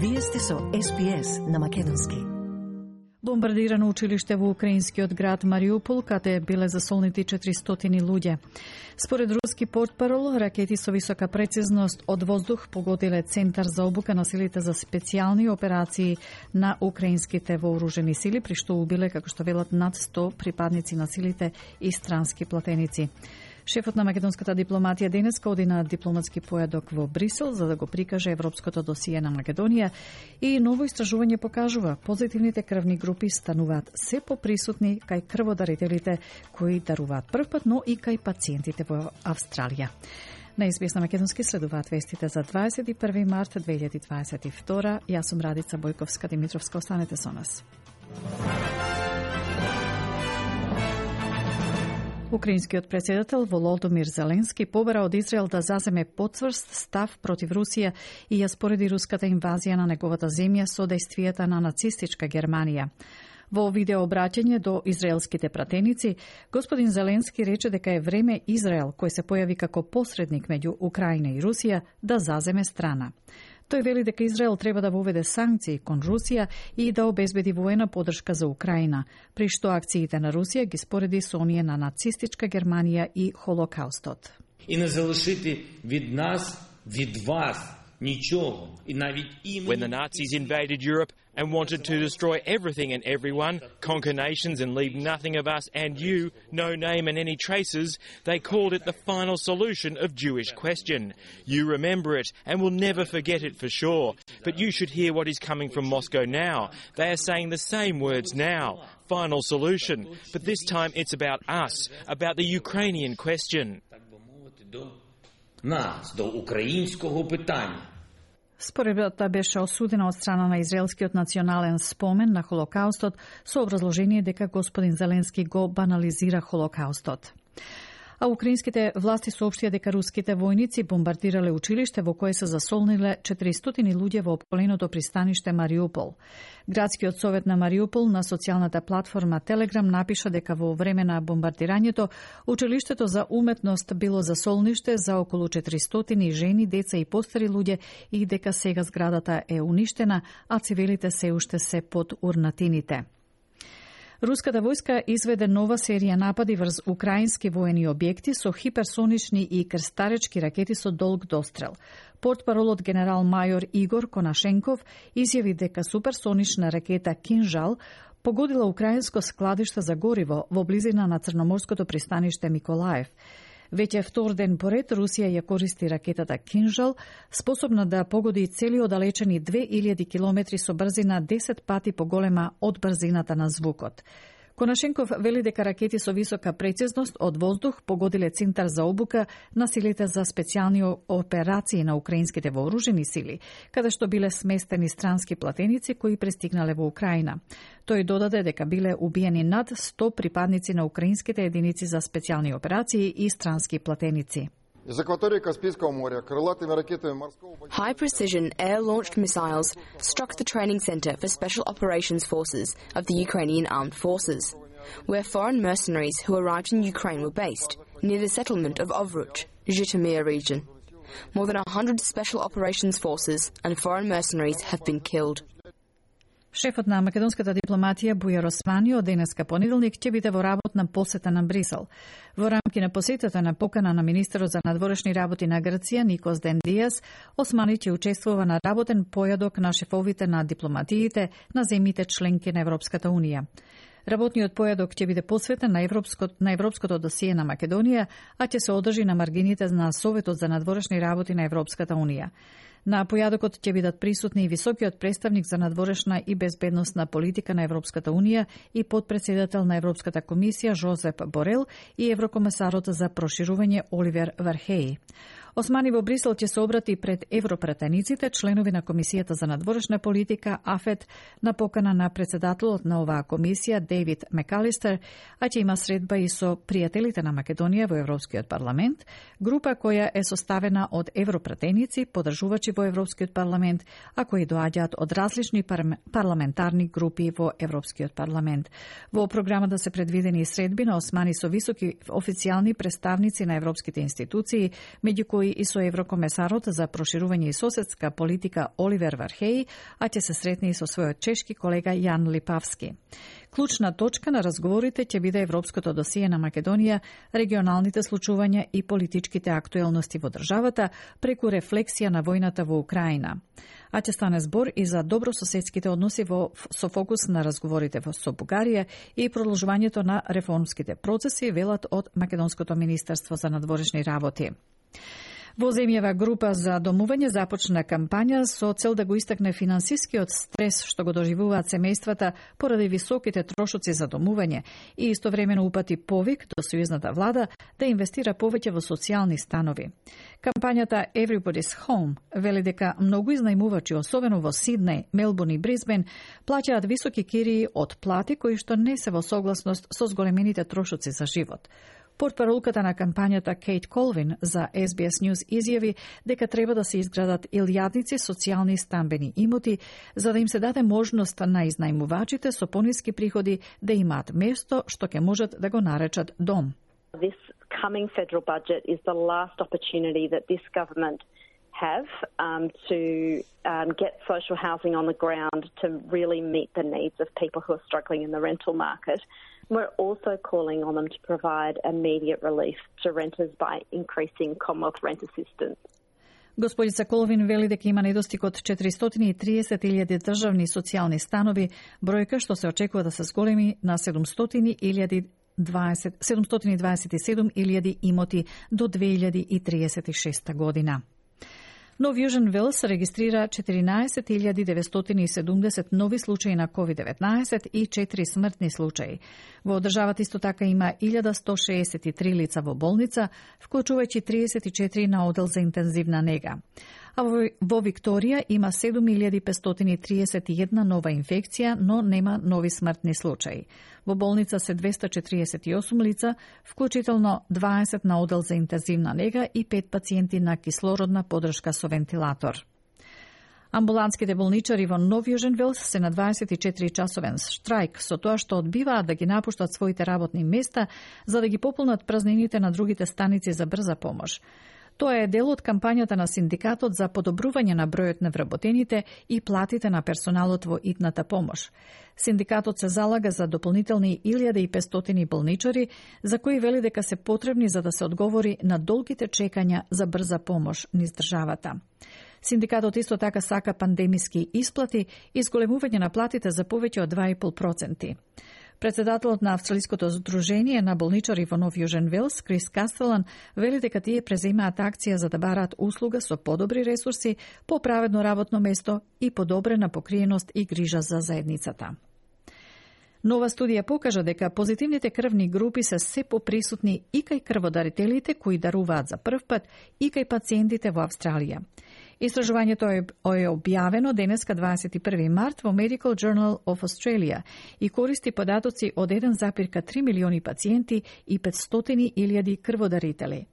Вие сте со СПС на Македонски. Бомбардирано училиште во украинскиот град Мариупол, каде биле засолнити 400 луѓе. Според руски портпарол, ракети со висока прецизност од воздух погодиле Центар за обука на силите за специјални операции на украинските вооружени сили, при што убиле, како што велат, над 100 припадници на силите и странски платеници. Шефот на македонската дипломатија денес оди на дипломатски појадок во Брисел за да го прикаже европското досие на Македонија и ново истражување покажува позитивните крвни групи стануваат се поприсутни кај крводарителите кои даруваат првпат, но и кај пациентите во Австралија. На СБС на Македонски следуваат вестите за 21 март 2022. Јас сум Радица Бојковска Димитровска. Останете со нас. Украинскиот председател Володомир Зеленски побара од Израел да заземе потврст став против Русија и ја спореди руската инвазија на неговата земја со действијата на нацистичка Германија. Во видеообраќање до израелските пратеници, господин Зеленски рече дека е време Израел, кој се појави како посредник меѓу Украина и Русија, да заземе страна. Тој вели дека Израел треба да воведе санкции кон Русија и да обезбеди воена подршка за Украина, при што акциите на Русија ги спореди со оние на нацистичка Германија и Холокаустот. И не залишити від нас, від вас When the Nazis invaded Europe and wanted to destroy everything and everyone, conquer nations and leave nothing of us and you, no name and any traces, they called it the final solution of Jewish question. You remember it and will never forget it for sure. But you should hear what is coming from Moscow now. They are saying the same words now. Final solution. But this time it's about us, about the Ukrainian question. Нас, до українського питання. Споредбата беше осудена од страна на Израелскиот национален спомен на Холокаустот со образложение дека господин Зеленски го банализира Холокаустот. А украинските власти соопштија дека руските војници бомбардирале училиште во кое се засолниле 400 луѓе во околиното пристаниште Мариупол. Градскиот совет на Мариупол на социјалната платформа Телеграм напиша дека во време на бомбардирањето училиштето за уметност било засолниште за околу 400 жени, деца и постари луѓе и дека сега зградата е уништена, а цивилите се уште се под урнатините. Руската војска изведе нова серија напади врз украински воени објекти со хиперсонични и крстаречки ракети со долг дострел. Портпаролот генерал мајор Игор Конашенков изјави дека суперсонична ракета Кинжал погодила украинско складиште за гориво во близина на Црноморското пристаниште Миколаев. Веќе втор ден поред Русија ја користи ракетата Кинжал, способна да погоди цели одалечени 2000 километри со брзина 10 пати поголема од брзината на звукот. Конашенков вели дека ракети со висока прецизност од воздух погодиле Центар за обука на силите за специјални операции на украинските вооружени сили, каде што биле сместени странски платеници кои пристигнале во Украина. Тој додаде дека биле убиени над 100 припадници на украинските единици за специјални операции и странски платеници. High precision air launched missiles struck the training center for special operations forces of the Ukrainian armed forces, where foreign mercenaries who arrived in Ukraine were based, near the settlement of Ovruch, Zhytomyr region. More than 100 special operations forces and foreign mercenaries have been killed. Шефот на македонската дипломатија Бујар Османи од денеска понеделник ќе биде во работна посета на Брисел. Во рамки на посетата на покана на министерот за надворешни работи на Грција Никос Дендијас, Османи ќе учествува на работен појадок на шефовите на дипломатиите на земјите членки на Европската унија. Работниот појадок ќе биде посветен на, европското, на европското досие на Македонија, а ќе се одржи на маргините на Советот за надворешни работи на Европската унија. На појадокот ќе бидат присутни и високиот представник за надворешна и безбедносна политика на Европската Унија и подпредседател на Европската комисија Жозеп Борел и еврокомесарот за проширување Оливер Вархеи. Османи во Брисел ќе се обрати пред европратениците, членови на Комисијата за надворешна политика, АФЕТ, на покана на председателот на оваа комисија, Дейвид Мекалистер, а ќе има средба и со пријателите на Македонија во Европскиот парламент, група која е составена од европратеници, подржувачи во Европскиот парламент, а кои доаѓаат од различни парламентарни групи во Европскиот парламент. Во програмата се предвидени средби на Османи со високи официјални представници на европските институции, меѓу кои и со еврокомесарот за проширување и соседска политика Оливер Вархеј, а ќе се сретне и со својот чешки колега Јан Липавски. Клучна точка на разговорите ќе биде европското досие на Македонија, регионалните случувања и политичките актуелности во државата преку рефлексија на војната во Украина. А ќе стане збор и за добрососедските односи во, со фокус на разговорите во со Бугарија и продолжувањето на реформските процеси, велат од Македонското министерство за надворешни работи. Во земјава група за домување започна кампања со цел да го истакне финансискиот стрес што го доживуваат семејствата поради високите трошоци за домување и истовремено упати повик до сојузната влада да инвестира повеќе во социјални станови. Кампањата Everybody's Home вели дека многу изнајмувачи, особено во Сиднеј, Мелбурн и Брисбен, плаќаат високи кирии од плати кои што не се во согласност со зголемените трошоци за живот. Портпаролката на кампањата Кейт Колвин за SBS News изјави дека треба да се изградат илјадници социјални стамбени имоти за да им се даде можност на изнајмувачите со пониски приходи да имаат место што ќе можат да го наречат дом. This coming federal budget is the last opportunity that this government have um, to um, get social housing on the ground to really meet the needs of people who are struggling in the rental market. We're also calling on them to provide immediate relief to renters by increasing Commonwealth rent assistance. Господица Коловин вели дека има недостиг од 430.000 државни социјални станови, бројка што се очекува да се зголеми на 700.000 727.000 имоти до 2036 година. Нов Јужен Велс регистрира 14.970 нови случаи на COVID-19 и 4 смртни случаи. Во државата исто така има 1163 лица во болница, вклучувајќи 34 на одел за интензивна нега а во, Викторија има 7531 нова инфекција, но нема нови смртни случаи. Во болница се 248 лица, вклучително 20 на одел за интензивна нега и 5 пациенти на кислородна подршка со вентилатор. Амбуланските болничари во Нов Јужен Велс се на 24 часовен штрајк со тоа што одбиваат да ги напуштат своите работни места за да ги пополнат празнините на другите станици за брза помош. Тоа е дел од кампањата на синдикатот за подобрување на бројот на вработените и платите на персоналот во итната помош. Синдикатот се залага за дополнителни 1500 болничари, за кои вели дека се потребни за да се одговори на долгите чекања за брза помош низ државата. Синдикатот исто така сака пандемиски исплати и зголемување на платите за повеќе од 2,5%. Председателот на Австралиското здружение на болничари во Нов Јужен Велс, Крис Кастелан, вели дека тие преземаат акција за да бараат услуга со подобри ресурси, поправедно работно место и подобрена покриеност и грижа за заедницата. Нова студија покажа дека позитивните крвни групи се се поприсутни и кај крводарителите кои даруваат за прв пат и кај пациентите во Австралија. Истражувањето е, е објавено денеска 21 март во Medical Journal of Australia и користи податоци од 1,3 милиони пациенти и 500.000 крводарители.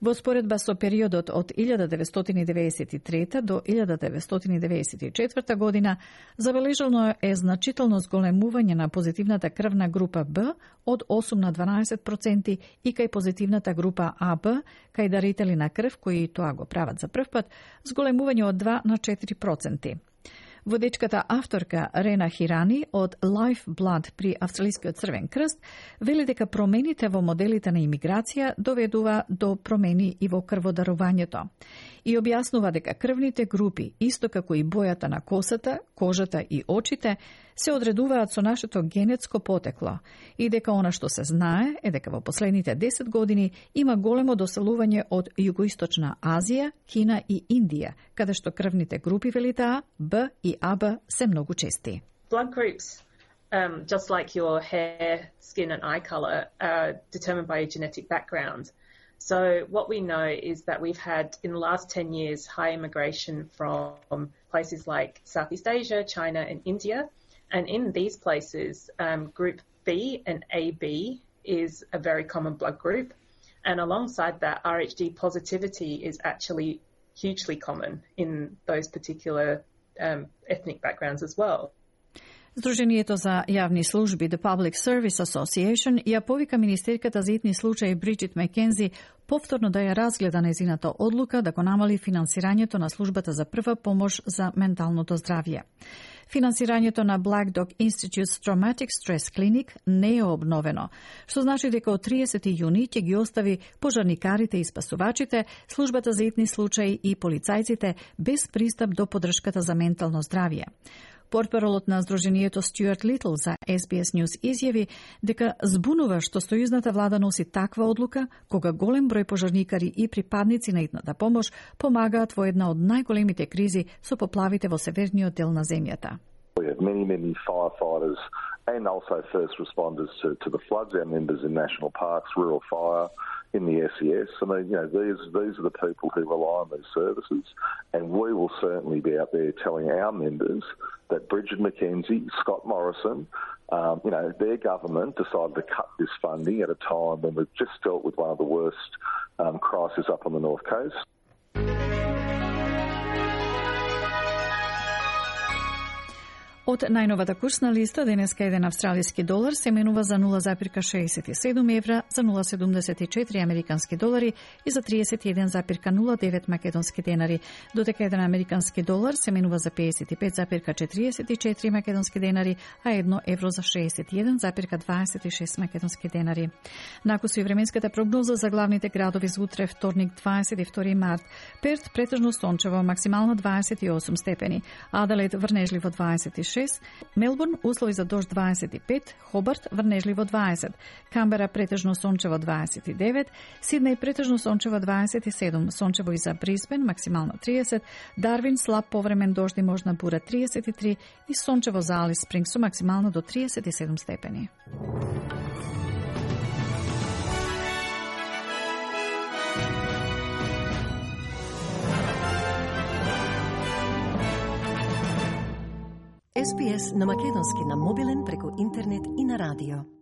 Во споредба со периодот од 1993 до 1994 година, забележано е значително зголемување на позитивната крвна група Б од 8 на 12% и кај позитивната група АБ, кај дарители на крв кои тоа го прават за прв пат, зголемување од 2 на 4%. Водечката авторка Рена Хирани од Life Blood при Австралискиот Црвен крст вели дека промените во моделите на имиграција доведува до промени и во крводарувањето и објаснува дека крвните групи, исто како и бојата на косата, кожата и очите, се одредуваат со нашето генетско потекло и дека она што се знае е дека во последните 10 години има големо доселување од Југоисточна Азија, Кина и Индија, каде што крвните групи велитаа Б и АБ се многу чести. Blood groups um, just like your hair, skin and eye color are determined by your genetic background. So what we know is that we've had in the last 10 years high immigration from places like Southeast Asia, China and India. And in these places, um, group B and AB is a very common blood group. And alongside that, RHD positivity is actually hugely common in those particular um, ethnic backgrounds as well. Здруженијето за јавни служби The Public Service Association ја повика Министерката за итни случаи Бриджит Мекензи повторно да ја разгледа незината одлука да го намали финансирањето на службата за прва помош за менталното здравје. Финансирањето на Black Dog Institute's Traumatic Stress Clinic не е обновено, што значи дека од 30. јуни ќе ги остави пожарникарите и спасувачите, службата за итни случаи и полицајците без пристап до подршката за ментално здравје. Портпаролот на Сдруженијето Стюарт Литл за SBS News изјави дека збунува што сојузната влада носи таква одлука кога голем број пожарникари и припадници на идната помош помагаат во една од најголемите кризи со поплавите во северниот дел на земјата. We have many, many firefighters and also first responders to, to the floods, our members in national parks, rural fire, in the SES. I mean, you know, these these are the people who rely on these services, and we will certainly be out there telling our members that Bridget McKenzie, Scott Morrison, um, you know, their government decided to cut this funding at a time when we've just dealt with one of the worst um, crises up on the north coast. Од најновата курсна листа, денеска еден австралиски долар се менува за 0,67 евра, за 0,74 американски долари и за 31,09 македонски денари, додека еден американски долар се менува за 55,44 македонски денари, а едно евро за 61,26 македонски денари. Накусо и временската прогноза за главните градови за утре вторник 22 март. Перт претежно сончево, максимално 28 степени, Аделаид врнежливо 26 26, Мелбурн услови за дожд 25, Хобарт врнежливо 20, Камбера претежно сончево 29, Сиднеј претежно сончево 27, сончево и за Брисбен максимално 30, Дарвин слаб повремен дожд и можна бура 33 и сончево за Алис Спринг со максимално до 37 степени. SPS на Македонски на мобилен преку интернет и на радио.